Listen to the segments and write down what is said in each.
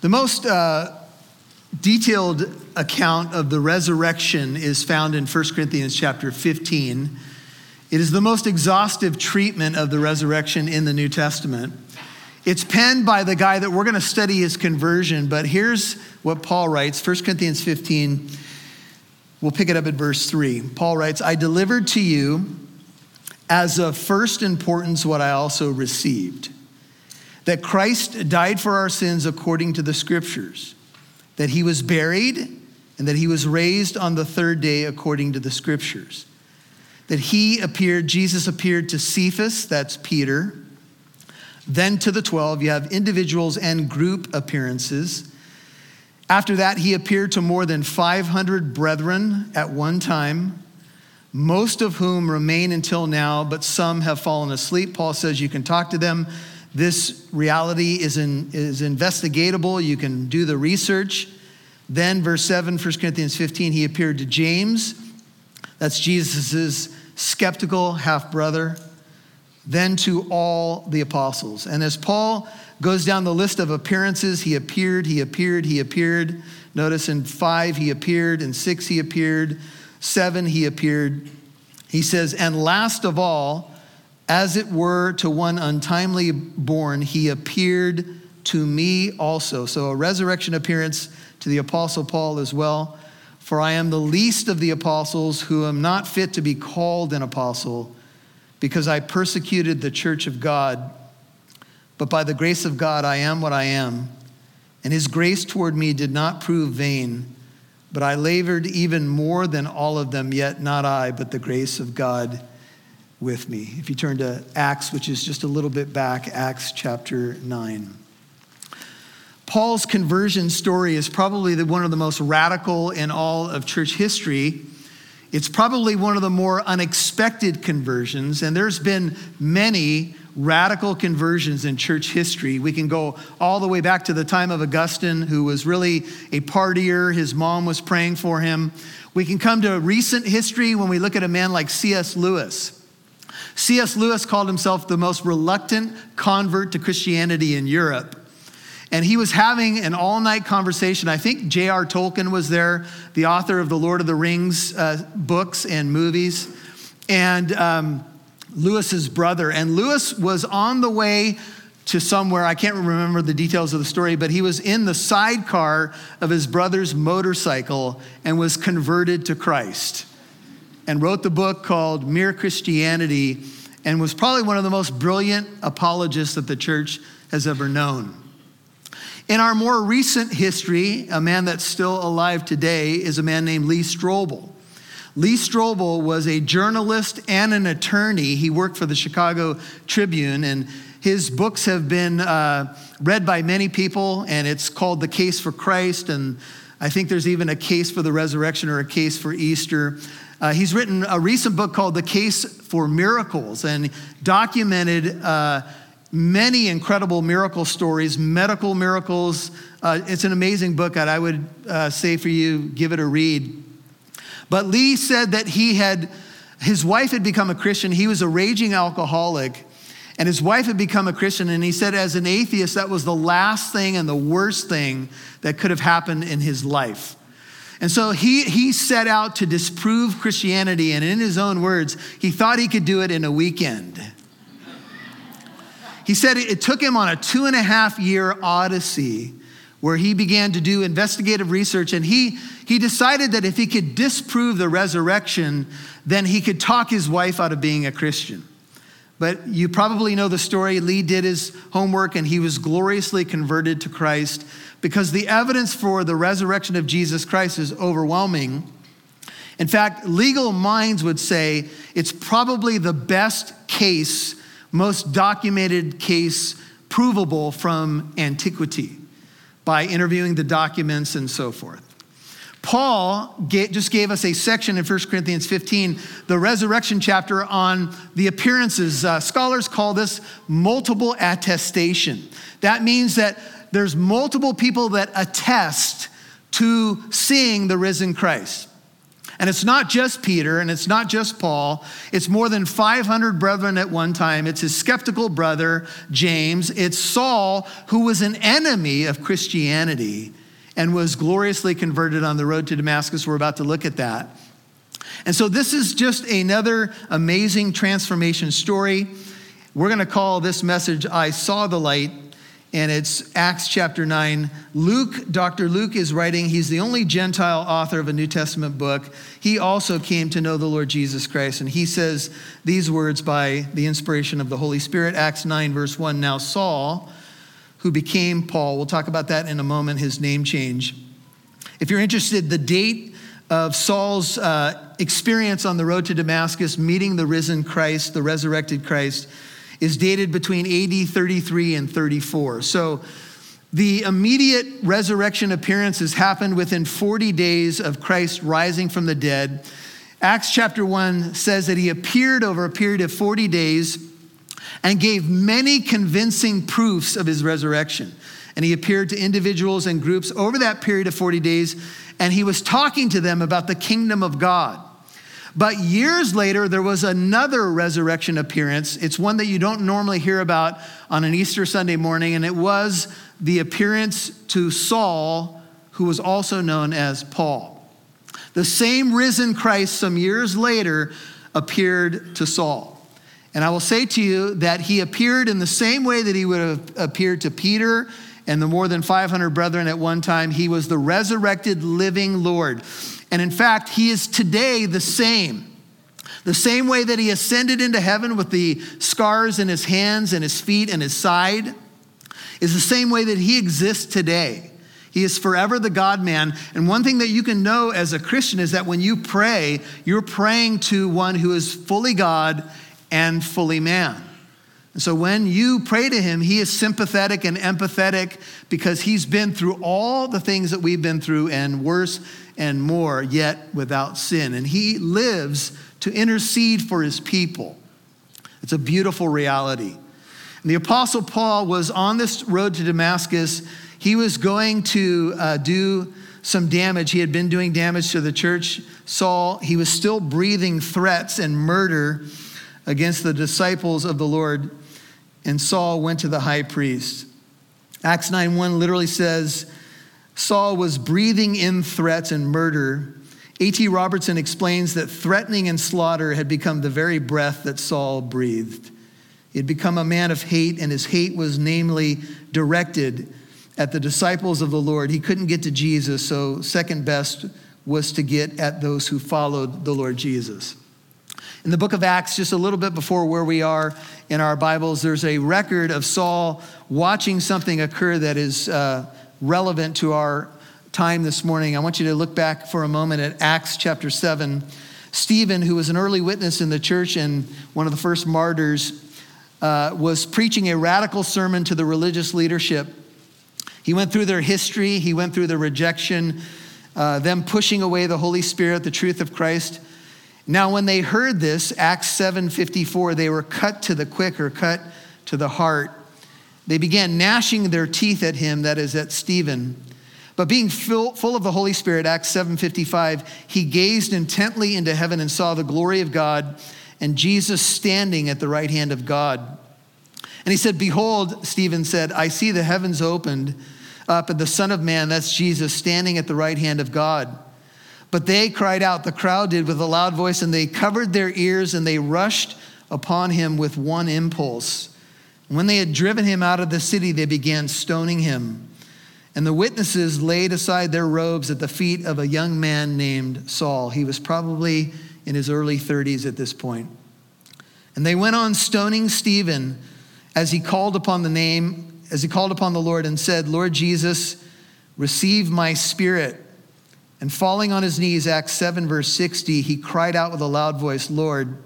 The most uh, detailed account of the resurrection is found in 1 Corinthians chapter 15. It is the most exhaustive treatment of the resurrection in the New Testament. It's penned by the guy that we're going to study his conversion, but here's what Paul writes 1 Corinthians 15. We'll pick it up at verse 3. Paul writes, I delivered to you as of first importance what I also received that Christ died for our sins according to the scriptures, that he was buried, and that he was raised on the third day according to the scriptures. That he appeared, Jesus appeared to Cephas, that's Peter, then to the 12. You have individuals and group appearances. After that, he appeared to more than 500 brethren at one time, most of whom remain until now, but some have fallen asleep. Paul says you can talk to them this reality is, in, is investigatable. You can do the research. Then, verse 7, 1 Corinthians 15, he appeared to James. That's Jesus' skeptical half brother. Then to all the apostles. And as Paul goes down the list of appearances, he appeared, he appeared, he appeared. Notice in five, he appeared. In six, he appeared. Seven, he appeared. He says, and last of all, as it were to one untimely born, he appeared to me also. So a resurrection appearance to the Apostle Paul as well. For I am the least of the apostles who am not fit to be called an apostle because I persecuted the church of God. But by the grace of God, I am what I am. And his grace toward me did not prove vain. But I labored even more than all of them, yet not I, but the grace of God with me. If you turn to Acts, which is just a little bit back, Acts chapter 9. Paul's conversion story is probably the, one of the most radical in all of church history. It's probably one of the more unexpected conversions, and there's been many radical conversions in church history. We can go all the way back to the time of Augustine, who was really a partier. His mom was praying for him. We can come to recent history when we look at a man like C.S. Lewis. C.S. Lewis called himself the most reluctant convert to Christianity in Europe. And he was having an all night conversation. I think J.R. Tolkien was there, the author of the Lord of the Rings uh, books and movies, and um, Lewis's brother. And Lewis was on the way to somewhere. I can't remember the details of the story, but he was in the sidecar of his brother's motorcycle and was converted to Christ and wrote the book called Mere Christianity and was probably one of the most brilliant apologists that the church has ever known. In our more recent history, a man that's still alive today is a man named Lee Strobel. Lee Strobel was a journalist and an attorney. He worked for the Chicago Tribune, and his books have been uh, read by many people, and it's called The Case for Christ. And I think there's even a case for the resurrection or a case for Easter. Uh, he's written a recent book called The Case for Miracles and documented uh, many incredible miracle stories, medical miracles. Uh, it's an amazing book, and I would uh, say for you, give it a read. But Lee said that he had, his wife had become a Christian. He was a raging alcoholic, and his wife had become a Christian. And he said, as an atheist, that was the last thing and the worst thing that could have happened in his life. And so he, he set out to disprove Christianity, and in his own words, he thought he could do it in a weekend. He said it took him on a two and a half year odyssey where he began to do investigative research, and he, he decided that if he could disprove the resurrection, then he could talk his wife out of being a Christian. But you probably know the story. Lee did his homework and he was gloriously converted to Christ because the evidence for the resurrection of Jesus Christ is overwhelming. In fact, legal minds would say it's probably the best case, most documented case provable from antiquity by interviewing the documents and so forth. Paul just gave us a section in 1 Corinthians 15, the resurrection chapter on the appearances. Uh, scholars call this multiple attestation. That means that there's multiple people that attest to seeing the risen Christ. And it's not just Peter and it's not just Paul. It's more than 500 brethren at one time. It's his skeptical brother, James. It's Saul, who was an enemy of Christianity and was gloriously converted on the road to Damascus. We're about to look at that. And so this is just another amazing transformation story. We're going to call this message, I Saw the Light and it's Acts chapter 9. Luke, Dr. Luke is writing, he's the only Gentile author of a New Testament book. He also came to know the Lord Jesus Christ, and he says these words by the inspiration of the Holy Spirit. Acts 9, verse 1. Now, Saul, who became Paul, we'll talk about that in a moment, his name change. If you're interested, the date of Saul's uh, experience on the road to Damascus, meeting the risen Christ, the resurrected Christ, is dated between AD 33 and 34. So the immediate resurrection appearances happened within 40 days of Christ rising from the dead. Acts chapter 1 says that he appeared over a period of 40 days and gave many convincing proofs of his resurrection. And he appeared to individuals and groups over that period of 40 days, and he was talking to them about the kingdom of God. But years later, there was another resurrection appearance. It's one that you don't normally hear about on an Easter Sunday morning, and it was the appearance to Saul, who was also known as Paul. The same risen Christ, some years later, appeared to Saul. And I will say to you that he appeared in the same way that he would have appeared to Peter and the more than 500 brethren at one time. He was the resurrected living Lord. And in fact, he is today the same. The same way that he ascended into heaven with the scars in his hands and his feet and his side is the same way that he exists today. He is forever the God man. And one thing that you can know as a Christian is that when you pray, you're praying to one who is fully God and fully man. And so when you pray to him, he is sympathetic and empathetic because he's been through all the things that we've been through and worse and more, yet without sin. And he lives to intercede for his people. It's a beautiful reality. And the Apostle Paul was on this road to Damascus. He was going to uh, do some damage. He had been doing damage to the church. Saul, he was still breathing threats and murder against the disciples of the Lord. And Saul went to the high priest. Acts 9 1 literally says, Saul was breathing in threats and murder. A.T. Robertson explains that threatening and slaughter had become the very breath that Saul breathed. He had become a man of hate, and his hate was namely directed at the disciples of the Lord. He couldn't get to Jesus, so second best was to get at those who followed the Lord Jesus. In the book of Acts, just a little bit before where we are in our Bibles, there's a record of Saul watching something occur that is uh, relevant to our time this morning. I want you to look back for a moment at Acts chapter 7. Stephen, who was an early witness in the church and one of the first martyrs, uh, was preaching a radical sermon to the religious leadership. He went through their history, he went through the rejection, uh, them pushing away the Holy Spirit, the truth of Christ. Now, when they heard this, Acts 7:54, they were cut to the quick or cut to the heart. They began gnashing their teeth at him, that is, at Stephen. But being full, full of the Holy Spirit, Acts 7:55, he gazed intently into heaven and saw the glory of God and Jesus standing at the right hand of God. And he said, Behold, Stephen said, I see the heavens opened up and the Son of Man, that's Jesus, standing at the right hand of God. But they cried out, the crowd did with a loud voice, and they covered their ears and they rushed upon him with one impulse. When they had driven him out of the city, they began stoning him. And the witnesses laid aside their robes at the feet of a young man named Saul. He was probably in his early 30s at this point. And they went on stoning Stephen as he called upon the name, as he called upon the Lord and said, Lord Jesus, receive my spirit. And falling on his knees, Acts 7, verse 60, he cried out with a loud voice, Lord,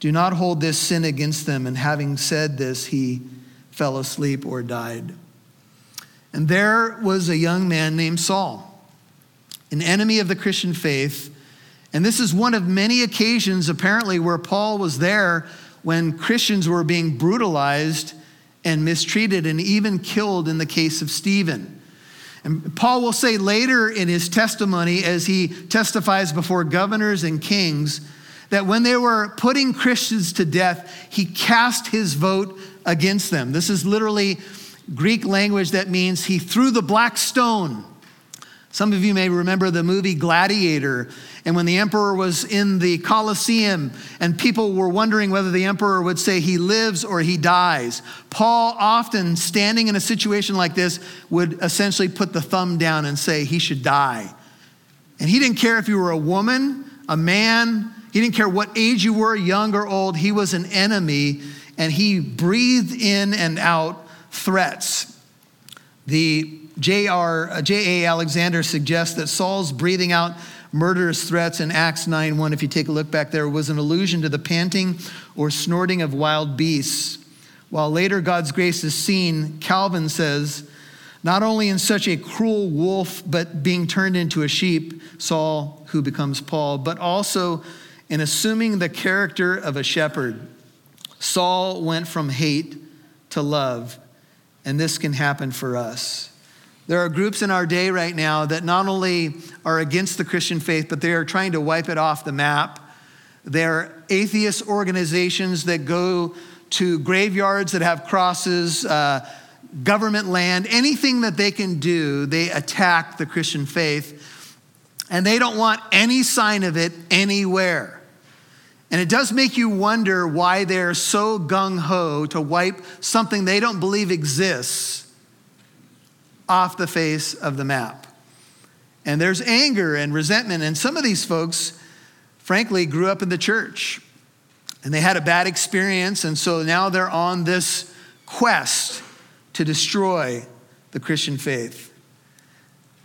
do not hold this sin against them. And having said this, he fell asleep or died. And there was a young man named Saul, an enemy of the Christian faith. And this is one of many occasions, apparently, where Paul was there when Christians were being brutalized and mistreated and even killed in the case of Stephen. And Paul will say later in his testimony, as he testifies before governors and kings, that when they were putting Christians to death, he cast his vote against them. This is literally Greek language that means he threw the black stone. Some of you may remember the movie Gladiator, and when the emperor was in the Colosseum and people were wondering whether the emperor would say he lives or he dies, Paul, often standing in a situation like this, would essentially put the thumb down and say he should die. And he didn't care if you were a woman, a man, he didn't care what age you were, young or old, he was an enemy, and he breathed in and out threats. The J.R. Uh, J.A. Alexander suggests that Saul's breathing out murderous threats in Acts 9 1, if you take a look back there, was an allusion to the panting or snorting of wild beasts. While later God's grace is seen, Calvin says, not only in such a cruel wolf, but being turned into a sheep, Saul, who becomes Paul, but also in assuming the character of a shepherd. Saul went from hate to love and this can happen for us. There are groups in our day right now that not only are against the Christian faith, but they are trying to wipe it off the map. They're atheist organizations that go to graveyards that have crosses, uh, government land, anything that they can do, they attack the Christian faith. And they don't want any sign of it anywhere. And it does make you wonder why they're so gung ho to wipe something they don't believe exists off the face of the map. And there's anger and resentment. And some of these folks, frankly, grew up in the church and they had a bad experience. And so now they're on this quest to destroy the Christian faith.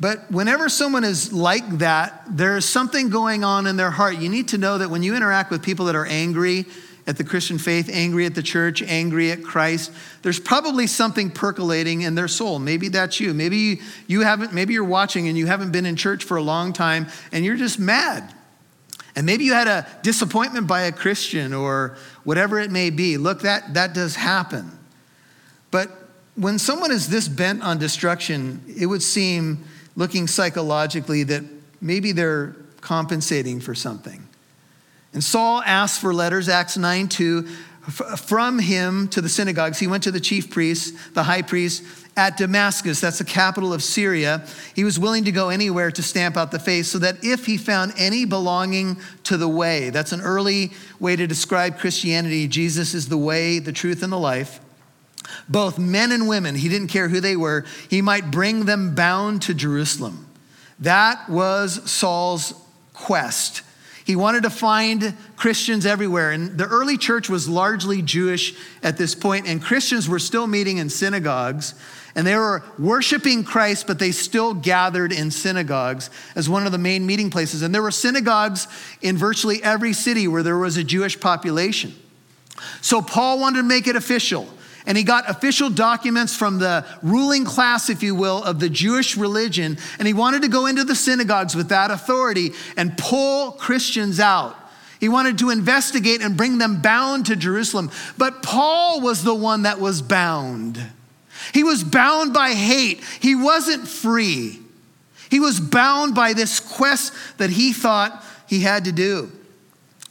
But whenever someone is like that, there's something going on in their heart. You need to know that when you interact with people that are angry at the Christian faith, angry at the church, angry at Christ, there's probably something percolating in their soul. Maybe that's you. Maybe you haven't maybe you're watching and you haven't been in church for a long time and you're just mad. And maybe you had a disappointment by a Christian or whatever it may be. Look, that that does happen. But when someone is this bent on destruction, it would seem looking psychologically that maybe they're compensating for something. And Saul asked for letters, Acts 9 2, from him to the synagogues. He went to the chief priest, the high priest at Damascus, that's the capital of Syria. He was willing to go anywhere to stamp out the faith so that if he found any belonging to the way, that's an early way to describe Christianity. Jesus is the way, the truth, and the life both men and women, he didn't care who they were, he might bring them bound to Jerusalem. That was Saul's quest. He wanted to find Christians everywhere. And the early church was largely Jewish at this point, and Christians were still meeting in synagogues. And they were worshiping Christ, but they still gathered in synagogues as one of the main meeting places. And there were synagogues in virtually every city where there was a Jewish population. So Paul wanted to make it official. And he got official documents from the ruling class, if you will, of the Jewish religion. And he wanted to go into the synagogues with that authority and pull Christians out. He wanted to investigate and bring them bound to Jerusalem. But Paul was the one that was bound. He was bound by hate, he wasn't free. He was bound by this quest that he thought he had to do.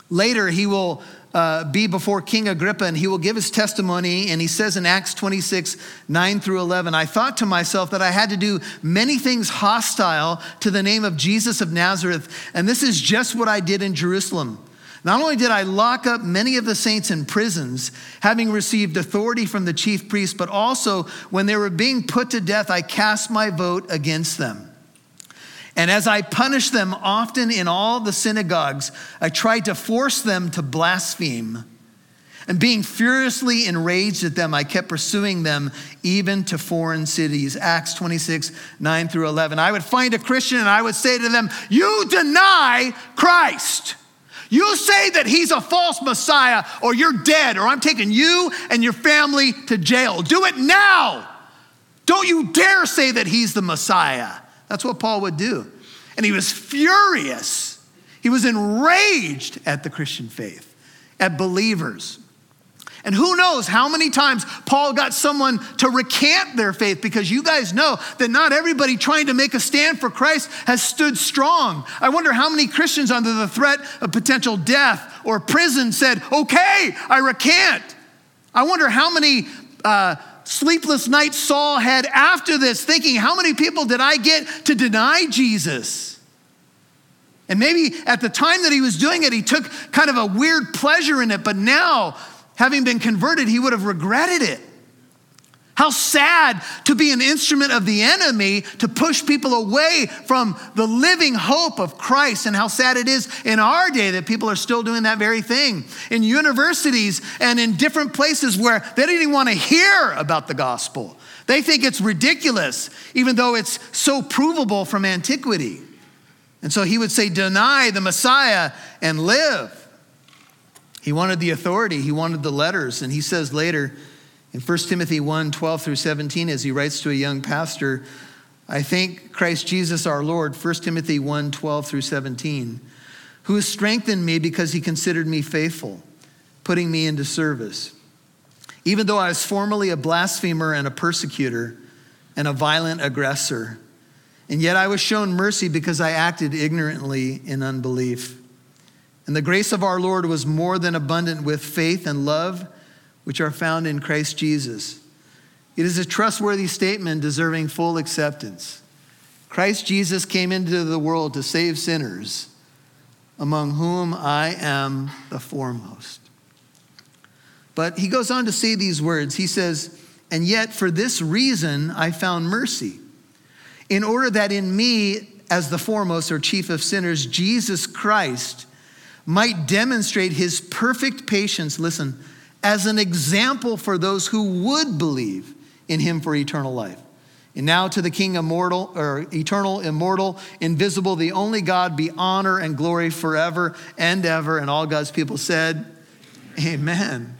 Later, he will uh, be before King Agrippa and he will give his testimony. And he says in Acts 26, 9 through 11, I thought to myself that I had to do many things hostile to the name of Jesus of Nazareth. And this is just what I did in Jerusalem. Not only did I lock up many of the saints in prisons, having received authority from the chief priests, but also when they were being put to death, I cast my vote against them. And as I punished them often in all the synagogues, I tried to force them to blaspheme. And being furiously enraged at them, I kept pursuing them even to foreign cities. Acts 26, 9 through 11. I would find a Christian and I would say to them, You deny Christ. You say that he's a false Messiah, or you're dead, or I'm taking you and your family to jail. Do it now. Don't you dare say that he's the Messiah. That's what Paul would do. And he was furious. He was enraged at the Christian faith, at believers. And who knows how many times Paul got someone to recant their faith because you guys know that not everybody trying to make a stand for Christ has stood strong. I wonder how many Christians under the threat of potential death or prison said, Okay, I recant. I wonder how many uh, sleepless nights Saul had after this, thinking, How many people did I get to deny Jesus? And maybe at the time that he was doing it, he took kind of a weird pleasure in it, but now, having been converted, he would have regretted it. How sad to be an instrument of the enemy to push people away from the living hope of Christ, and how sad it is in our day that people are still doing that very thing in universities and in different places where they don't even want to hear about the gospel. They think it's ridiculous, even though it's so provable from antiquity. And so he would say, Deny the Messiah and live. He wanted the authority, he wanted the letters. And he says later in 1 Timothy 1 12 through 17, as he writes to a young pastor, I thank Christ Jesus our Lord, 1 Timothy 1 12 through 17, who has strengthened me because he considered me faithful, putting me into service. Even though I was formerly a blasphemer and a persecutor and a violent aggressor, and yet I was shown mercy because I acted ignorantly in unbelief. And the grace of our Lord was more than abundant with faith and love, which are found in Christ Jesus. It is a trustworthy statement deserving full acceptance. Christ Jesus came into the world to save sinners, among whom I am the foremost. But he goes on to say these words. He says, And yet for this reason I found mercy in order that in me, as the foremost or chief of sinners, Jesus Christ might demonstrate his perfect patience, listen, as an example for those who would believe in him for eternal life. And now to the King immortal or eternal, immortal, invisible, the only God be honor and glory forever and ever. And all God's people said, Amen.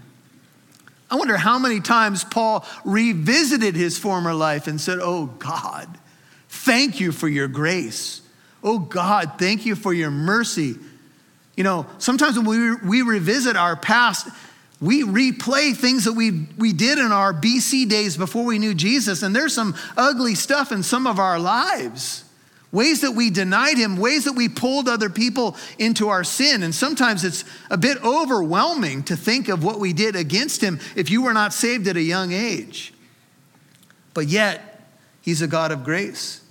I wonder how many times Paul revisited his former life and said, Oh God, Thank you for your grace. Oh God, thank you for your mercy. You know, sometimes when we, we revisit our past, we replay things that we, we did in our BC days before we knew Jesus, and there's some ugly stuff in some of our lives. Ways that we denied him, ways that we pulled other people into our sin. And sometimes it's a bit overwhelming to think of what we did against him if you were not saved at a young age. But yet, he's a God of grace.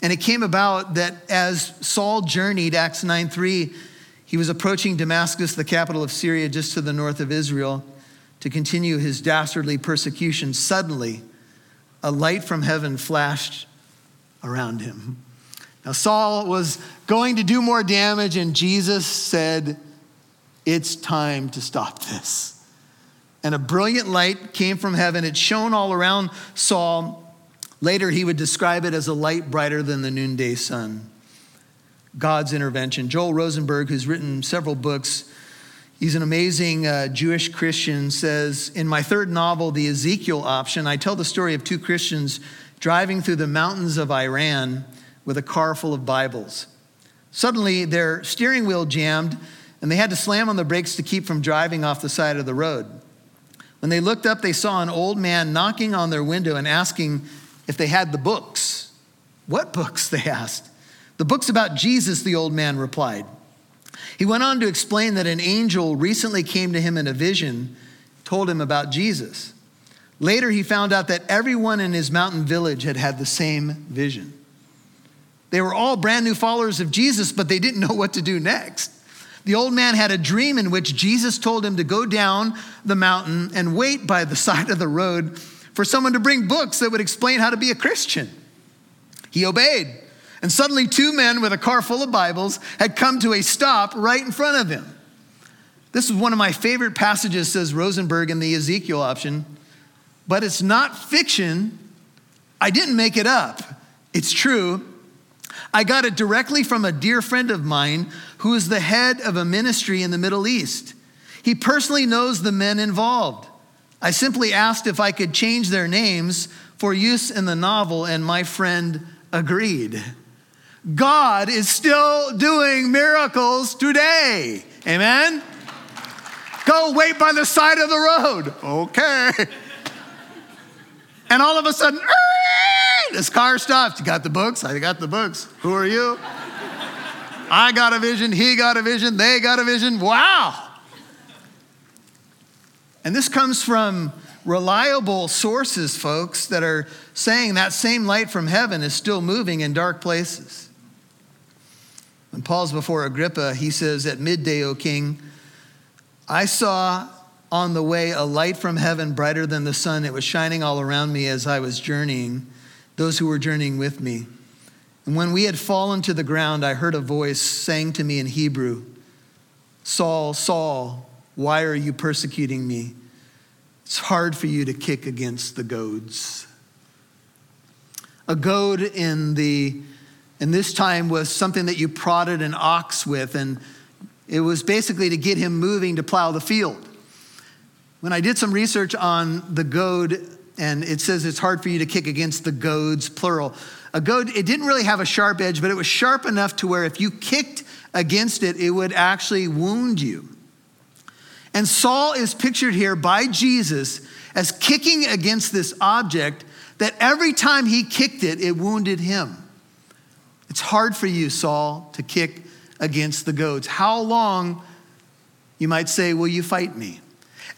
And it came about that as Saul journeyed, Acts 9 3, he was approaching Damascus, the capital of Syria, just to the north of Israel, to continue his dastardly persecution. Suddenly, a light from heaven flashed around him. Now, Saul was going to do more damage, and Jesus said, It's time to stop this. And a brilliant light came from heaven. It shone all around Saul Later, he would describe it as a light brighter than the noonday sun. God's intervention. Joel Rosenberg, who's written several books, he's an amazing uh, Jewish Christian, says In my third novel, The Ezekiel Option, I tell the story of two Christians driving through the mountains of Iran with a car full of Bibles. Suddenly, their steering wheel jammed, and they had to slam on the brakes to keep from driving off the side of the road. When they looked up, they saw an old man knocking on their window and asking if they had the books. What books? They asked. The books about Jesus, the old man replied. He went on to explain that an angel recently came to him in a vision, told him about Jesus. Later, he found out that everyone in his mountain village had had the same vision. They were all brand new followers of Jesus, but they didn't know what to do next. The old man had a dream in which Jesus told him to go down the mountain and wait by the side of the road for someone to bring books that would explain how to be a Christian. He obeyed. And suddenly, two men with a car full of Bibles had come to a stop right in front of him. This is one of my favorite passages, says Rosenberg in the Ezekiel option, but it's not fiction. I didn't make it up. It's true. I got it directly from a dear friend of mine who is the head of a ministry in the Middle East. He personally knows the men involved. I simply asked if I could change their names for use in the novel, and my friend agreed. God is still doing miracles today. Amen? Go wait by the side of the road. Okay. And all of a sudden, this car stops. You got the books? I got the books. Who are you? I got a vision. He got a vision. They got a vision. Wow. And this comes from reliable sources, folks, that are saying that same light from heaven is still moving in dark places. When Paul's before Agrippa, he says, At midday, O king, I saw on the way a light from heaven brighter than the sun. It was shining all around me as I was journeying, those who were journeying with me. And when we had fallen to the ground, I heard a voice saying to me in Hebrew, Saul, Saul, why are you persecuting me? It's hard for you to kick against the goads. A goad in the in this time was something that you prodded an ox with, and it was basically to get him moving to plow the field. When I did some research on the goad, and it says it's hard for you to kick against the goads, plural. A goad, it didn't really have a sharp edge, but it was sharp enough to where if you kicked against it, it would actually wound you. And Saul is pictured here by Jesus as kicking against this object that every time he kicked it, it wounded him. It's hard for you, Saul, to kick against the goads. How long, you might say, will you fight me?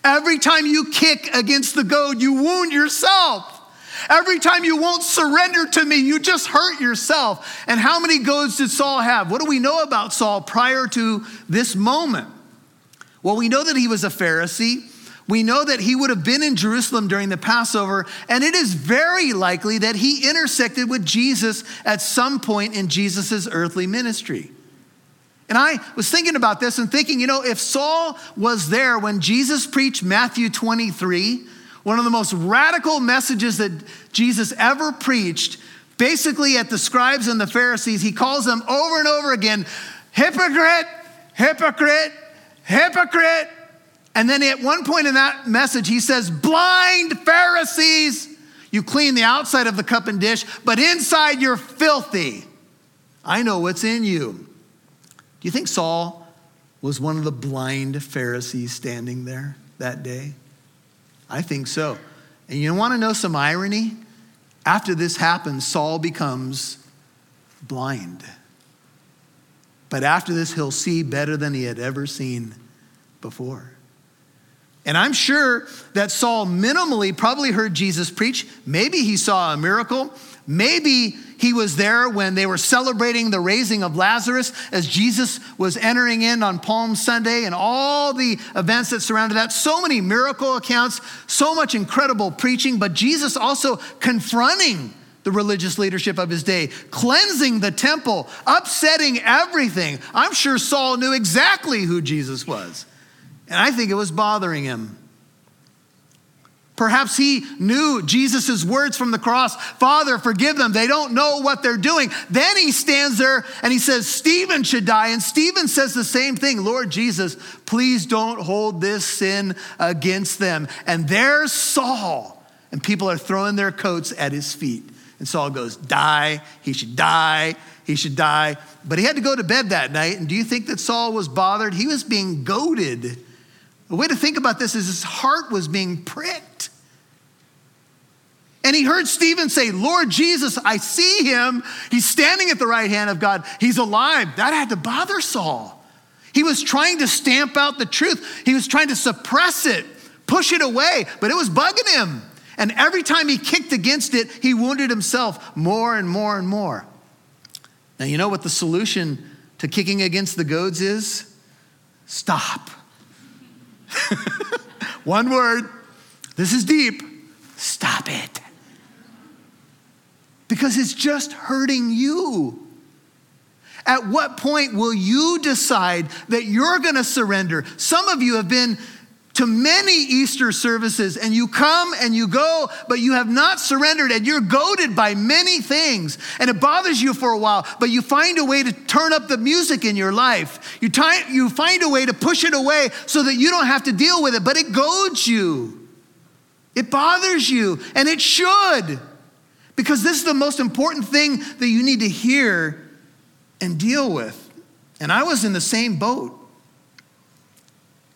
Every time you kick against the goad, you wound yourself. Every time you won't surrender to me, you just hurt yourself. And how many goads did Saul have? What do we know about Saul prior to this moment? Well, we know that he was a Pharisee. We know that he would have been in Jerusalem during the Passover, and it is very likely that he intersected with Jesus at some point in Jesus' earthly ministry. And I was thinking about this and thinking, you know, if Saul was there when Jesus preached Matthew 23, one of the most radical messages that Jesus ever preached, basically at the scribes and the Pharisees, he calls them over and over again hypocrite, hypocrite, hypocrite. And then at one point in that message, he says, blind Pharisees, you clean the outside of the cup and dish, but inside you're filthy. I know what's in you. Do you think Saul was one of the blind Pharisees standing there that day? I think so. And you want to know some irony? After this happens, Saul becomes blind. But after this, he'll see better than he had ever seen before. And I'm sure that Saul minimally probably heard Jesus preach. Maybe he saw a miracle. Maybe he was there when they were celebrating the raising of Lazarus as Jesus was entering in on Palm Sunday and all the events that surrounded that. So many miracle accounts, so much incredible preaching, but Jesus also confronting the religious leadership of his day, cleansing the temple, upsetting everything. I'm sure Saul knew exactly who Jesus was. And I think it was bothering him. Perhaps he knew Jesus' words from the cross Father, forgive them. They don't know what they're doing. Then he stands there and he says, Stephen should die. And Stephen says the same thing Lord Jesus, please don't hold this sin against them. And there's Saul. And people are throwing their coats at his feet. And Saul goes, Die. He should die. He should die. But he had to go to bed that night. And do you think that Saul was bothered? He was being goaded. The way to think about this is his heart was being pricked. And he heard Stephen say, Lord Jesus, I see him. He's standing at the right hand of God. He's alive. That had to bother Saul. He was trying to stamp out the truth, he was trying to suppress it, push it away, but it was bugging him. And every time he kicked against it, he wounded himself more and more and more. Now, you know what the solution to kicking against the goads is? Stop. One word. This is deep. Stop it because it's just hurting you. At what point will you decide that you're going to surrender? Some of you have been to many Easter services and you come and you go, but you have not surrendered and you're goaded by many things and it bothers you for a while, but you find a way to turn up the music in your life. You, you find a way to push it away so that you don't have to deal with it, but it goads you. It bothers you and it should. Because this is the most important thing that you need to hear and deal with. And I was in the same boat.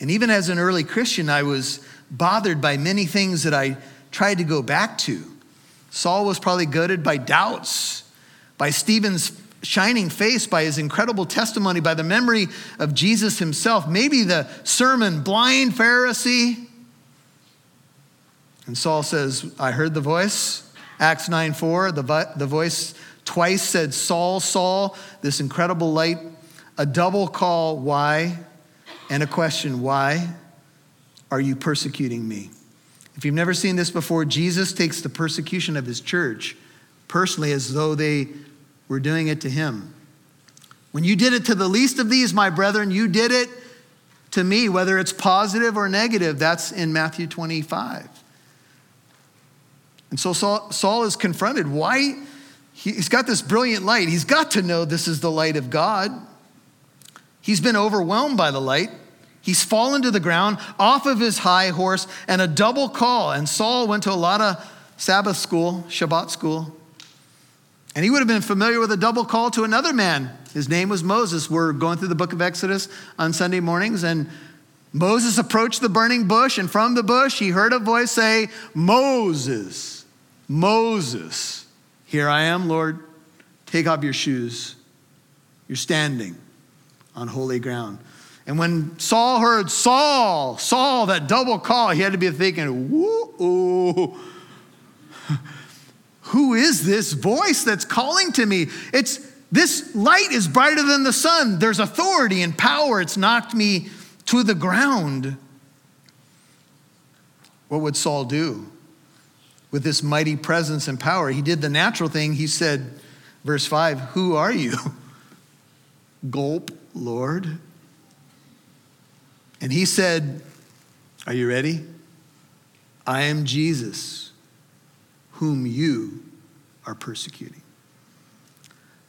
And even as an early Christian, I was bothered by many things that I tried to go back to. Saul was probably goaded by doubts, by Stephen's shining face, by his incredible testimony, by the memory of Jesus himself, maybe the sermon, blind Pharisee. And Saul says, I heard the voice. Acts 9 4, the, the voice twice said, Saul, Saul, this incredible light, a double call, why? And a question, why are you persecuting me? If you've never seen this before, Jesus takes the persecution of his church personally as though they were doing it to him. When you did it to the least of these, my brethren, you did it to me, whether it's positive or negative. That's in Matthew 25. And so Saul, Saul is confronted. Why? He's got this brilliant light. He's got to know this is the light of God. He's been overwhelmed by the light. He's fallen to the ground off of his high horse and a double call. And Saul went to a lot of Sabbath school, Shabbat school. And he would have been familiar with a double call to another man. His name was Moses. We're going through the book of Exodus on Sunday mornings, and Moses approached the burning bush, and from the bush he heard a voice say, Moses, Moses, here I am, Lord. Take off your shoes. You're standing on holy ground. And when Saul heard Saul, Saul, that double call, he had to be thinking, whoa, who is this voice that's calling to me? It's this light is brighter than the sun. There's authority and power. It's knocked me to the ground. What would Saul do with this mighty presence and power? He did the natural thing. He said, verse 5, Who are you? Gulp, Lord. And he said, Are you ready? I am Jesus, whom you are persecuting.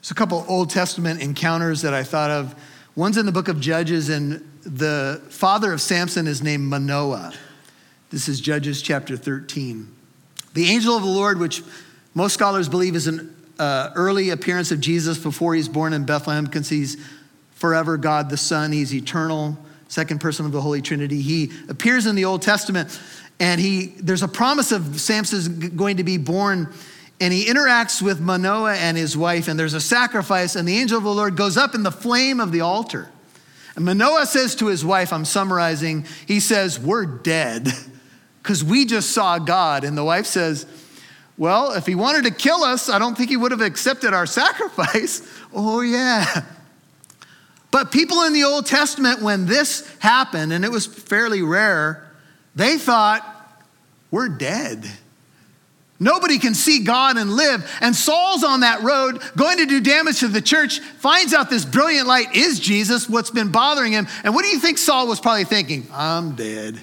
There's a couple Old Testament encounters that I thought of. One's in the book of Judges, and the father of Samson is named Manoah. This is Judges chapter 13. The angel of the Lord, which most scholars believe is an uh, early appearance of Jesus before he's born in Bethlehem, because he's forever God the Son, he's eternal second person of the Holy Trinity. He appears in the Old Testament, and he there's a promise of Samson going to be born, and he interacts with Manoah and his wife, and there's a sacrifice, and the angel of the Lord goes up in the flame of the altar. And Manoah says to his wife, I'm summarizing, he says, We're dead because we just saw God. And the wife says, Well, if he wanted to kill us, I don't think he would have accepted our sacrifice. oh, yeah. But people in the Old Testament, when this happened, and it was fairly rare, they thought, we're dead. Nobody can see God and live. And Saul's on that road going to do damage to the church, finds out this brilliant light is Jesus, what's been bothering him. And what do you think Saul was probably thinking? I'm dead.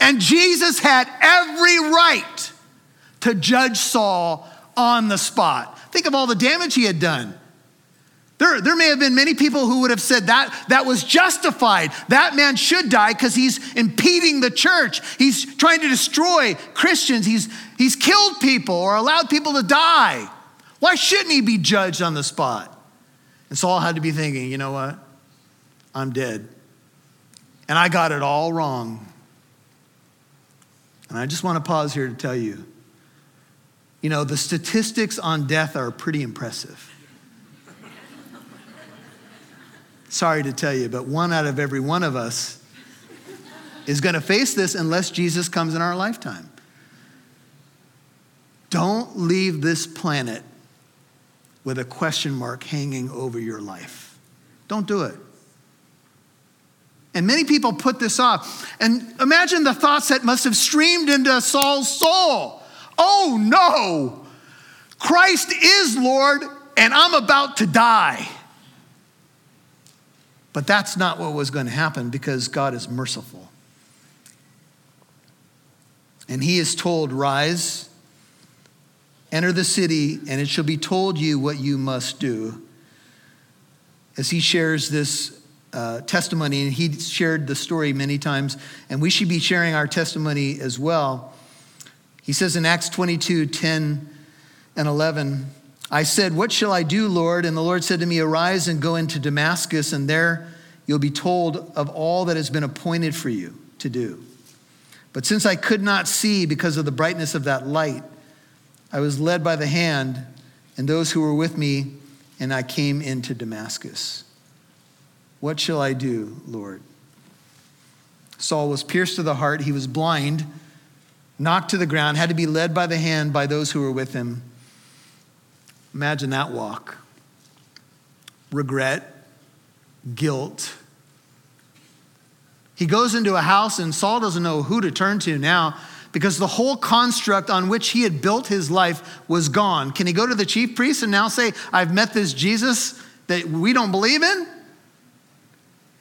and Jesus had every right to judge Saul on the spot. Think of all the damage he had done. There, there may have been many people who would have said that that was justified. That man should die because he's impeding the church. He's trying to destroy Christians. He's, he's killed people or allowed people to die. Why shouldn't he be judged on the spot? And Saul had to be thinking, you know what? I'm dead. And I got it all wrong. And I just want to pause here to tell you you know, the statistics on death are pretty impressive. Sorry to tell you, but one out of every one of us is going to face this unless Jesus comes in our lifetime. Don't leave this planet with a question mark hanging over your life. Don't do it. And many people put this off. And imagine the thoughts that must have streamed into Saul's soul. Oh no, Christ is Lord, and I'm about to die. But that's not what was going to happen because God is merciful. And he is told, Rise, enter the city, and it shall be told you what you must do. As he shares this uh, testimony, and he shared the story many times, and we should be sharing our testimony as well. He says in Acts 22 10 and 11, I said, What shall I do, Lord? And the Lord said to me, Arise and go into Damascus, and there you'll be told of all that has been appointed for you to do. But since I could not see because of the brightness of that light, I was led by the hand and those who were with me, and I came into Damascus. What shall I do, Lord? Saul was pierced to the heart. He was blind, knocked to the ground, had to be led by the hand by those who were with him. Imagine that walk regret, guilt. He goes into a house, and Saul doesn't know who to turn to now because the whole construct on which he had built his life was gone. Can he go to the chief priest and now say, I've met this Jesus that we don't believe in?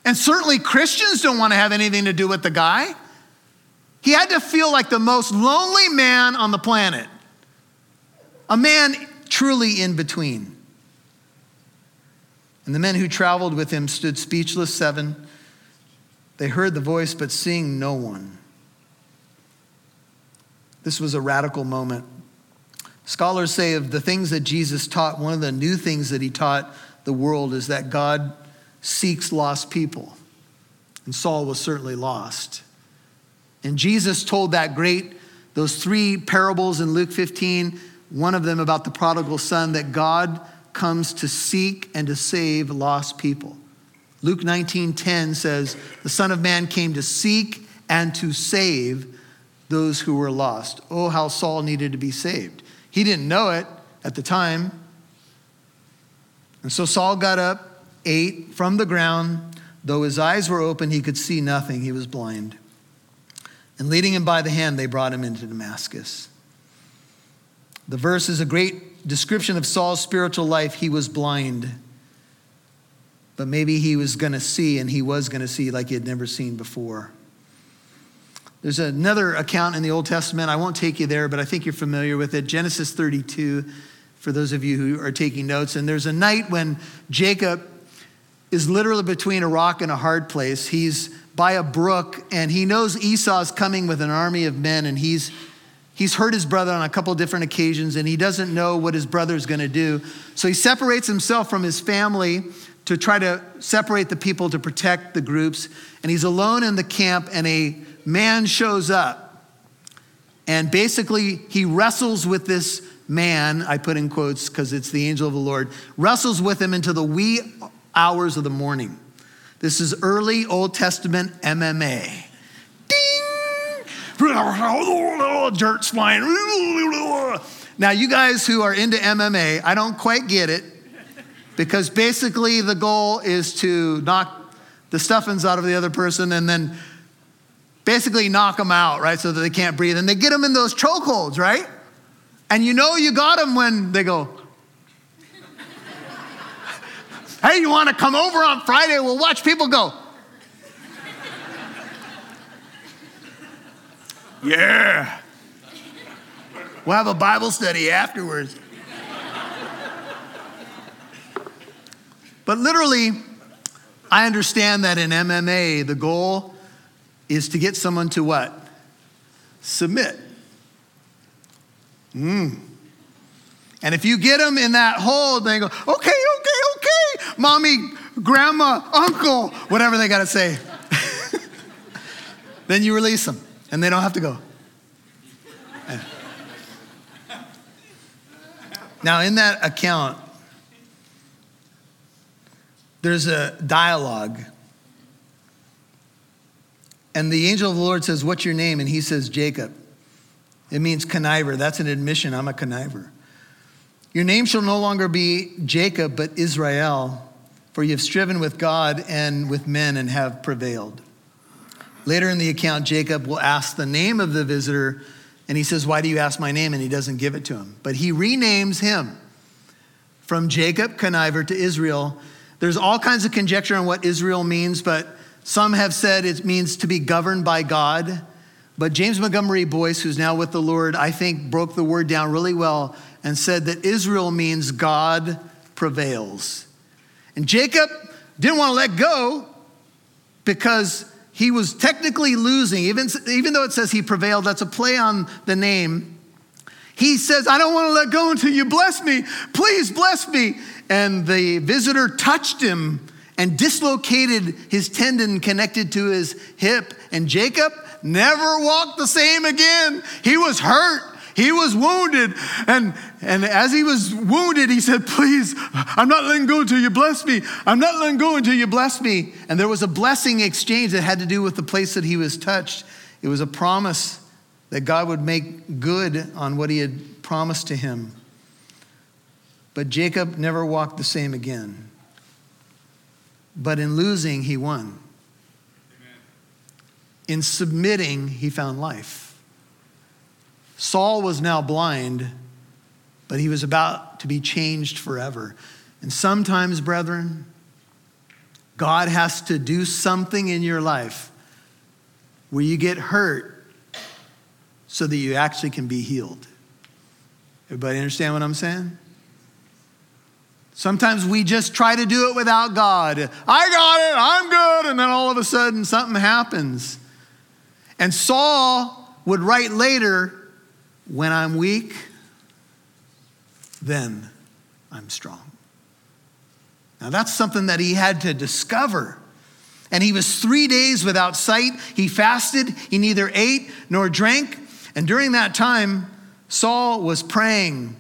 And certainly Christians don't want to have anything to do with the guy. He had to feel like the most lonely man on the planet, a man truly in between. And the men who traveled with him stood speechless, seven. They heard the voice, but seeing no one. This was a radical moment. Scholars say of the things that Jesus taught, one of the new things that he taught the world is that God seeks lost people. And Saul was certainly lost. And Jesus told that great, those three parables in Luke 15, one of them about the prodigal son, that God comes to seek and to save lost people. Luke 19:10 says, "The Son of Man came to seek and to save those who were lost. Oh, how Saul needed to be saved. He didn't know it at the time. And so Saul got up, ate from the ground. Though his eyes were open, he could see nothing. He was blind. And leading him by the hand, they brought him into Damascus. The verse is a great description of Saul's spiritual life. He was blind, but maybe he was going to see, and he was going to see like he had never seen before. There's another account in the Old Testament. I won't take you there, but I think you're familiar with it. Genesis 32, for those of you who are taking notes. And there's a night when Jacob is literally between a rock and a hard place. He's by a brook, and he knows Esau's coming with an army of men, and he's He's hurt his brother on a couple different occasions, and he doesn't know what his brother's going to do. So he separates himself from his family to try to separate the people to protect the groups. And he's alone in the camp, and a man shows up. And basically, he wrestles with this man, I put in quotes because it's the angel of the Lord, wrestles with him into the wee hours of the morning. This is early Old Testament MMA. Dirt's flying. Now, you guys who are into MMA, I don't quite get it because basically the goal is to knock the stuffings out of the other person and then basically knock them out, right, so that they can't breathe. And they get them in those chokeholds, right? And you know you got them when they go, hey, you want to come over on Friday? We'll watch people go. Yeah. We'll have a Bible study afterwards. but literally, I understand that in MMA, the goal is to get someone to what? Submit. Mm. And if you get them in that hold, they go, okay, okay, okay, mommy, grandma, uncle, whatever they got to say. then you release them and they don't have to go. Now, in that account, there's a dialogue and the angel of the Lord says, What's your name? And he says, Jacob. It means conniver. That's an admission. I'm a conniver. Your name shall no longer be Jacob, but Israel, for you have striven with God and with men and have prevailed. Later in the account, Jacob will ask the name of the visitor, and he says, Why do you ask my name? And he doesn't give it to him. But he renames him from Jacob, conniver, to Israel. There's all kinds of conjecture on what Israel means, but some have said it means to be governed by God. But James Montgomery Boice, who's now with the Lord, I think broke the word down really well and said that Israel means God prevails. And Jacob didn't want to let go because he was technically losing, even, even though it says he prevailed, that's a play on the name. He says, I don't want to let go until you bless me. Please bless me. And the visitor touched him and dislocated his tendon connected to his hip. And Jacob never walked the same again. He was hurt. He was wounded. And, and as he was wounded, he said, Please, I'm not letting go until you bless me. I'm not letting go until you bless me. And there was a blessing exchange that had to do with the place that he was touched. It was a promise that God would make good on what he had promised to him. But Jacob never walked the same again. But in losing, he won. In submitting, he found life. Saul was now blind, but he was about to be changed forever. And sometimes, brethren, God has to do something in your life where you get hurt so that you actually can be healed. Everybody understand what I'm saying? Sometimes we just try to do it without God. I got it, I'm good. And then all of a sudden something happens. And Saul would write later, when I'm weak, then I'm strong. Now, that's something that he had to discover. And he was three days without sight. He fasted. He neither ate nor drank. And during that time, Saul was praying.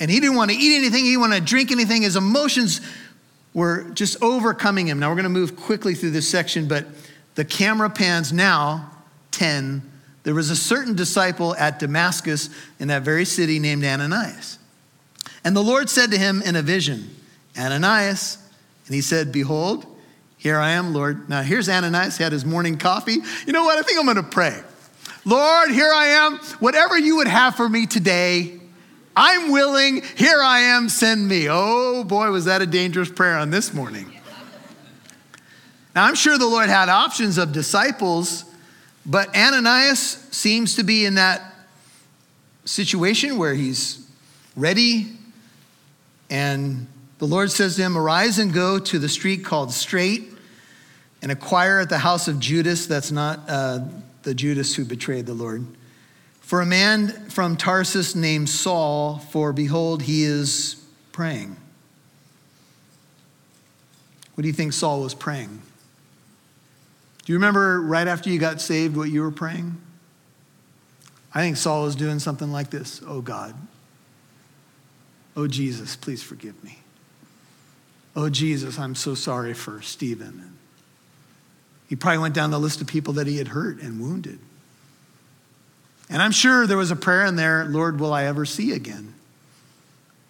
And he didn't want to eat anything, he didn't want to drink anything. His emotions were just overcoming him. Now, we're going to move quickly through this section, but the camera pans now 10 there was a certain disciple at Damascus in that very city named Ananias. And the Lord said to him in a vision, Ananias. And he said, Behold, here I am, Lord. Now here's Ananias, he had his morning coffee. You know what? I think I'm going to pray. Lord, here I am. Whatever you would have for me today, I'm willing. Here I am, send me. Oh boy, was that a dangerous prayer on this morning. Now I'm sure the Lord had options of disciples but Ananias seems to be in that situation where he's ready, and the Lord says to him, Arise and go to the street called Straight and acquire at the house of Judas, that's not uh, the Judas who betrayed the Lord, for a man from Tarsus named Saul, for behold, he is praying. What do you think Saul was praying? You remember right after you got saved what you were praying? I think Saul was doing something like this Oh God, oh Jesus, please forgive me. Oh Jesus, I'm so sorry for Stephen. He probably went down the list of people that he had hurt and wounded. And I'm sure there was a prayer in there Lord, will I ever see again?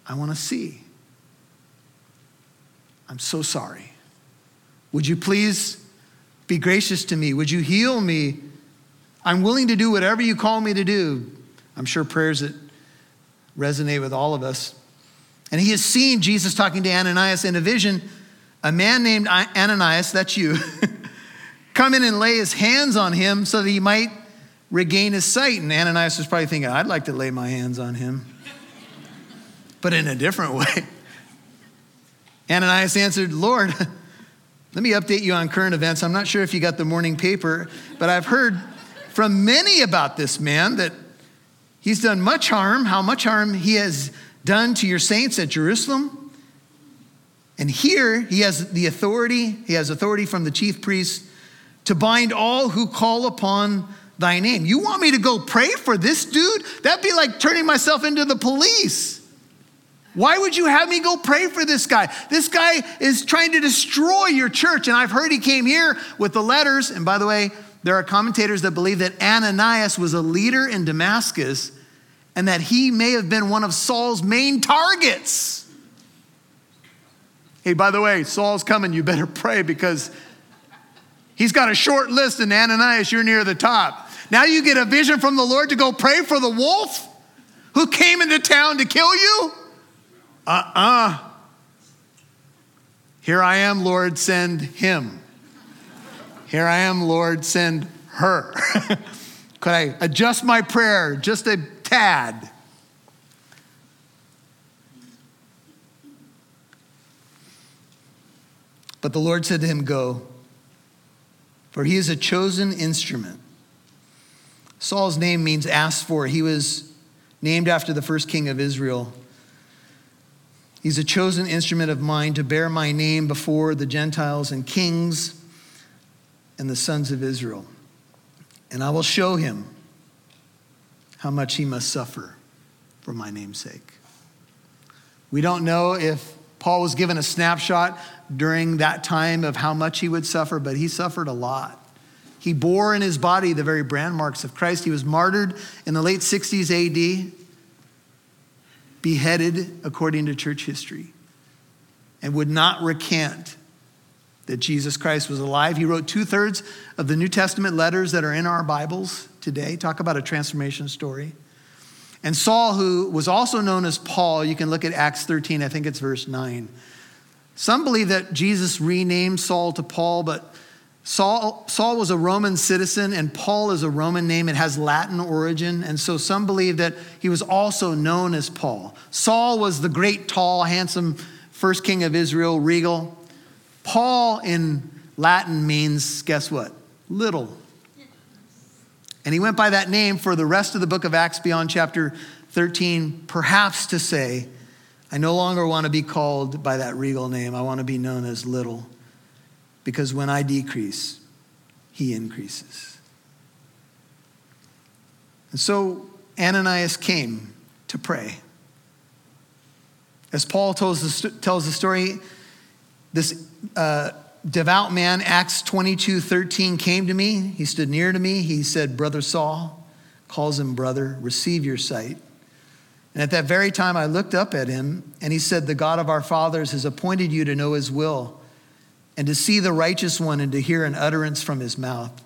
I want to see. I'm so sorry. Would you please be gracious to me. Would you heal me? I'm willing to do whatever you call me to do. I'm sure prayers that resonate with all of us. And he has seen Jesus talking to Ananias in a vision, a man named Ananias, that's you, come in and lay his hands on him so that he might regain his sight. And Ananias was probably thinking, I'd like to lay my hands on him, but in a different way. Ananias answered, Lord, let me update you on current events. I'm not sure if you got the morning paper, but I've heard from many about this man that he's done much harm, how much harm he has done to your saints at Jerusalem. And here he has the authority, he has authority from the chief priest to bind all who call upon thy name. You want me to go pray for this dude? That'd be like turning myself into the police. Why would you have me go pray for this guy? This guy is trying to destroy your church. And I've heard he came here with the letters. And by the way, there are commentators that believe that Ananias was a leader in Damascus and that he may have been one of Saul's main targets. Hey, by the way, Saul's coming. You better pray because he's got a short list, and Ananias, you're near the top. Now you get a vision from the Lord to go pray for the wolf who came into town to kill you? Uh uh Here I am, Lord, send him. Here I am, Lord, send her. Could I adjust my prayer just a tad? But the Lord said to him, Go, for he is a chosen instrument. Saul's name means asked for. He was named after the first king of Israel. He's a chosen instrument of mine to bear my name before the Gentiles and kings and the sons of Israel. And I will show him how much he must suffer for my name's sake. We don't know if Paul was given a snapshot during that time of how much he would suffer, but he suffered a lot. He bore in his body the very brand marks of Christ. He was martyred in the late 60s AD, beheaded according to church history, and would not recant that Jesus Christ was alive. He wrote two thirds of the New Testament letters that are in our Bibles today. Talk about a transformation story. And Saul, who was also known as Paul, you can look at Acts 13, I think it's verse 9. Some believe that Jesus renamed Saul to Paul, but Saul, Saul was a Roman citizen, and Paul is a Roman name. It has Latin origin. And so some believe that he was also known as Paul. Saul was the great, tall, handsome first king of Israel, regal. Paul in Latin means, guess what? Little. And he went by that name for the rest of the book of Acts beyond chapter 13, perhaps to say, I no longer want to be called by that regal name. I want to be known as little. Because when I decrease, he increases. And so Ananias came to pray. As Paul tells the, tells the story, this uh, devout man, Acts 22 13, came to me. He stood near to me. He said, Brother Saul, calls him brother, receive your sight. And at that very time, I looked up at him, and he said, The God of our fathers has appointed you to know his will, and to see the righteous one, and to hear an utterance from his mouth.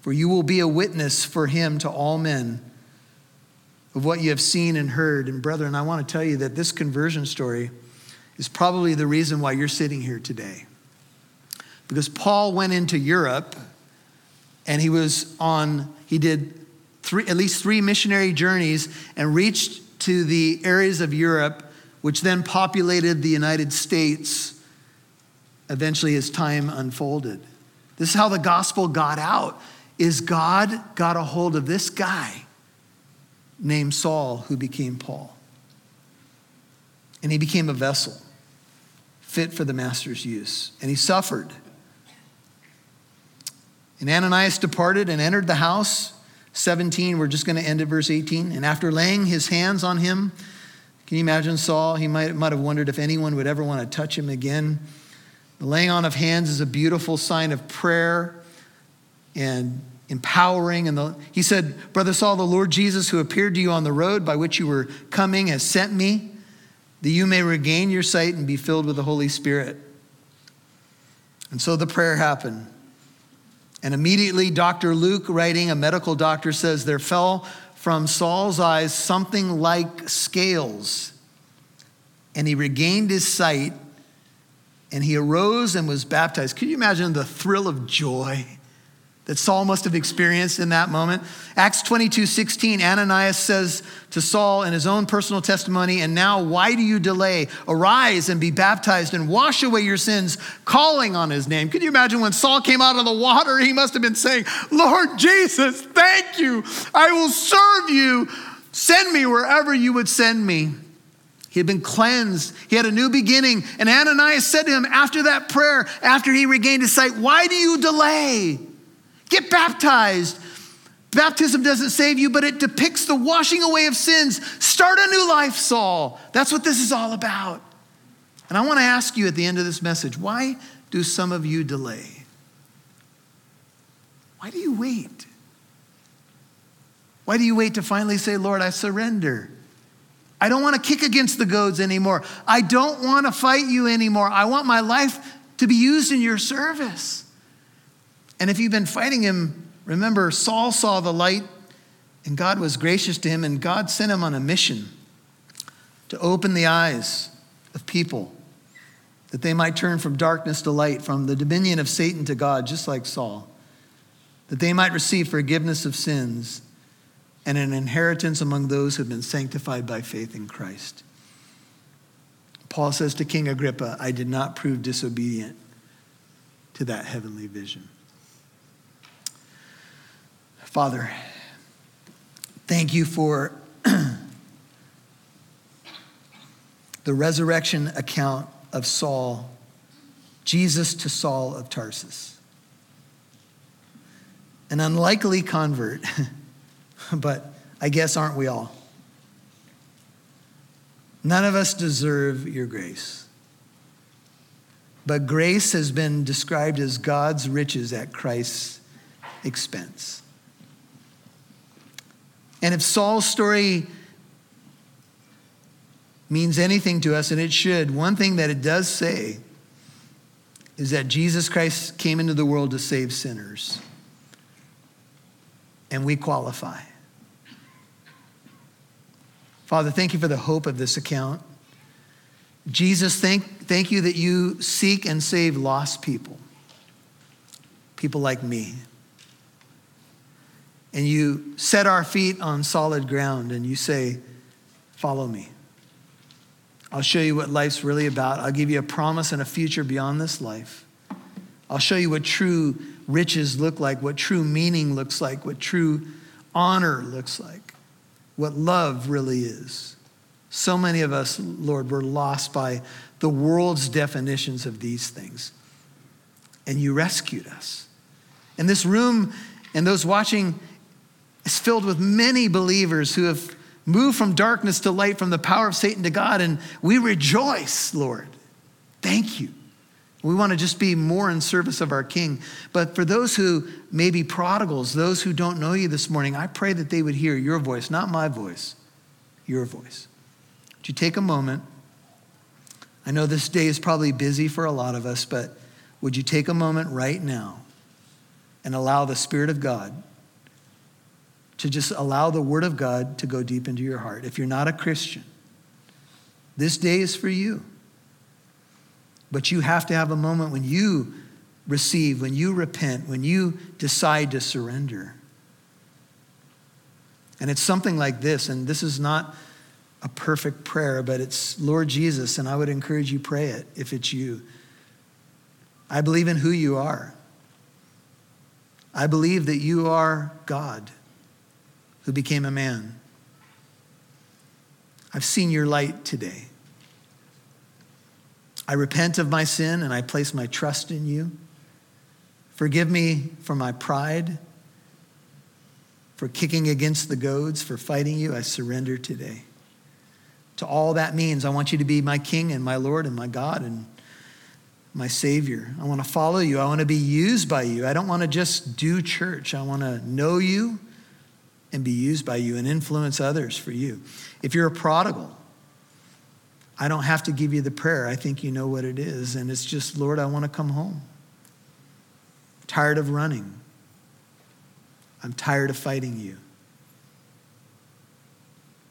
For you will be a witness for him to all men of what you have seen and heard. And brethren, I want to tell you that this conversion story is probably the reason why you're sitting here today. Because Paul went into Europe and he was on, he did three, at least three missionary journeys and reached to the areas of Europe, which then populated the United States eventually as time unfolded. This is how the gospel got out is God got a hold of this guy named Saul who became Paul. And he became a vessel fit for the master's use. And he suffered. And Ananias departed and entered the house. 17, we're just going to end at verse 18. And after laying his hands on him, can you imagine Saul? He might, might have wondered if anyone would ever want to touch him again. The laying on of hands is a beautiful sign of prayer and empowering. And the, he said, Brother Saul, the Lord Jesus, who appeared to you on the road by which you were coming, has sent me that you may regain your sight and be filled with the Holy Spirit. And so the prayer happened. And immediately, Dr. Luke, writing, a medical doctor, says, There fell from Saul's eyes something like scales, and he regained his sight, and he arose and was baptized. Could you imagine the thrill of joy? that Saul must have experienced in that moment. Acts 22 16, Ananias says to Saul in his own personal testimony, And now why do you delay? Arise and be baptized and wash away your sins, calling on his name. Could you imagine when Saul came out of the water, he must have been saying, Lord Jesus, thank you. I will serve you. Send me wherever you would send me. He had been cleansed. He had a new beginning. And Ananias said to him after that prayer, after he regained his sight, Why do you delay? Get baptized. Baptism doesn't save you, but it depicts the washing away of sins. Start a new life, Saul. That's what this is all about. And I want to ask you at the end of this message why do some of you delay? Why do you wait? Why do you wait to finally say, Lord, I surrender? I don't want to kick against the goads anymore. I don't want to fight you anymore. I want my life to be used in your service. And if you've been fighting him, remember Saul saw the light and God was gracious to him, and God sent him on a mission to open the eyes of people that they might turn from darkness to light, from the dominion of Satan to God, just like Saul, that they might receive forgiveness of sins and an inheritance among those who have been sanctified by faith in Christ. Paul says to King Agrippa, I did not prove disobedient to that heavenly vision. Father, thank you for the resurrection account of Saul, Jesus to Saul of Tarsus. An unlikely convert, but I guess aren't we all? None of us deserve your grace. But grace has been described as God's riches at Christ's expense. And if Saul's story means anything to us, and it should, one thing that it does say is that Jesus Christ came into the world to save sinners. And we qualify. Father, thank you for the hope of this account. Jesus, thank, thank you that you seek and save lost people, people like me. And you set our feet on solid ground and you say, Follow me. I'll show you what life's really about. I'll give you a promise and a future beyond this life. I'll show you what true riches look like, what true meaning looks like, what true honor looks like, what love really is. So many of us, Lord, were lost by the world's definitions of these things. And you rescued us. And this room and those watching is filled with many believers who have moved from darkness to light, from the power of Satan to God. And we rejoice, Lord. Thank you. We want to just be more in service of our King. But for those who may be prodigals, those who don't know you this morning, I pray that they would hear your voice, not my voice, your voice. Would you take a moment? I know this day is probably busy for a lot of us, but would you take a moment right now and allow the Spirit of God to just allow the Word of God to go deep into your heart? If you're not a Christian, this day is for you. But you have to have a moment when you receive, when you repent, when you decide to surrender. And it's something like this, and this is not a perfect prayer, but it's Lord Jesus, and I would encourage you pray it if it's you. I believe in who you are. I believe that you are God who became a man. I've seen your light today. I repent of my sin and I place my trust in you. Forgive me for my pride, for kicking against the goads, for fighting you. I surrender today to all that means. I want you to be my King and my Lord and my God and my Savior. I want to follow you. I want to be used by you. I don't want to just do church. I want to know you and be used by you and influence others for you. If you're a prodigal, I don't have to give you the prayer. I think you know what it is. And it's just, Lord, I want to come home. I'm tired of running. I'm tired of fighting you.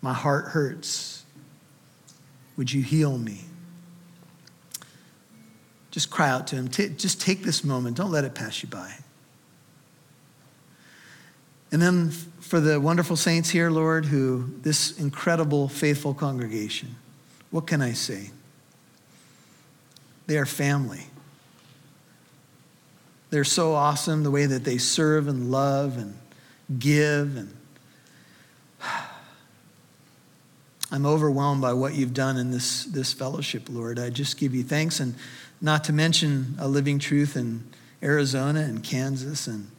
My heart hurts. Would you heal me? Just cry out to him. T- just take this moment. Don't let it pass you by. And then for the wonderful saints here, Lord, who this incredible, faithful congregation, what can I say? They are family. They're so awesome the way that they serve and love and give and I'm overwhelmed by what you've done in this, this fellowship, Lord. I just give you thanks, and not to mention a living truth in Arizona and Kansas, and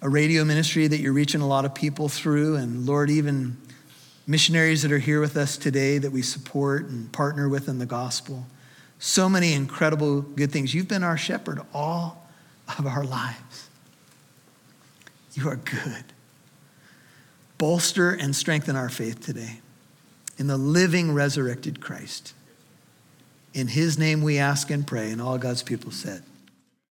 a radio ministry that you're reaching a lot of people through, and Lord, even missionaries that are here with us today that we support and partner with in the gospel. So many incredible good things. You've been our shepherd all of our lives. You are good. Bolster and strengthen our faith today in the living, resurrected Christ. In his name we ask and pray, and all God's people said.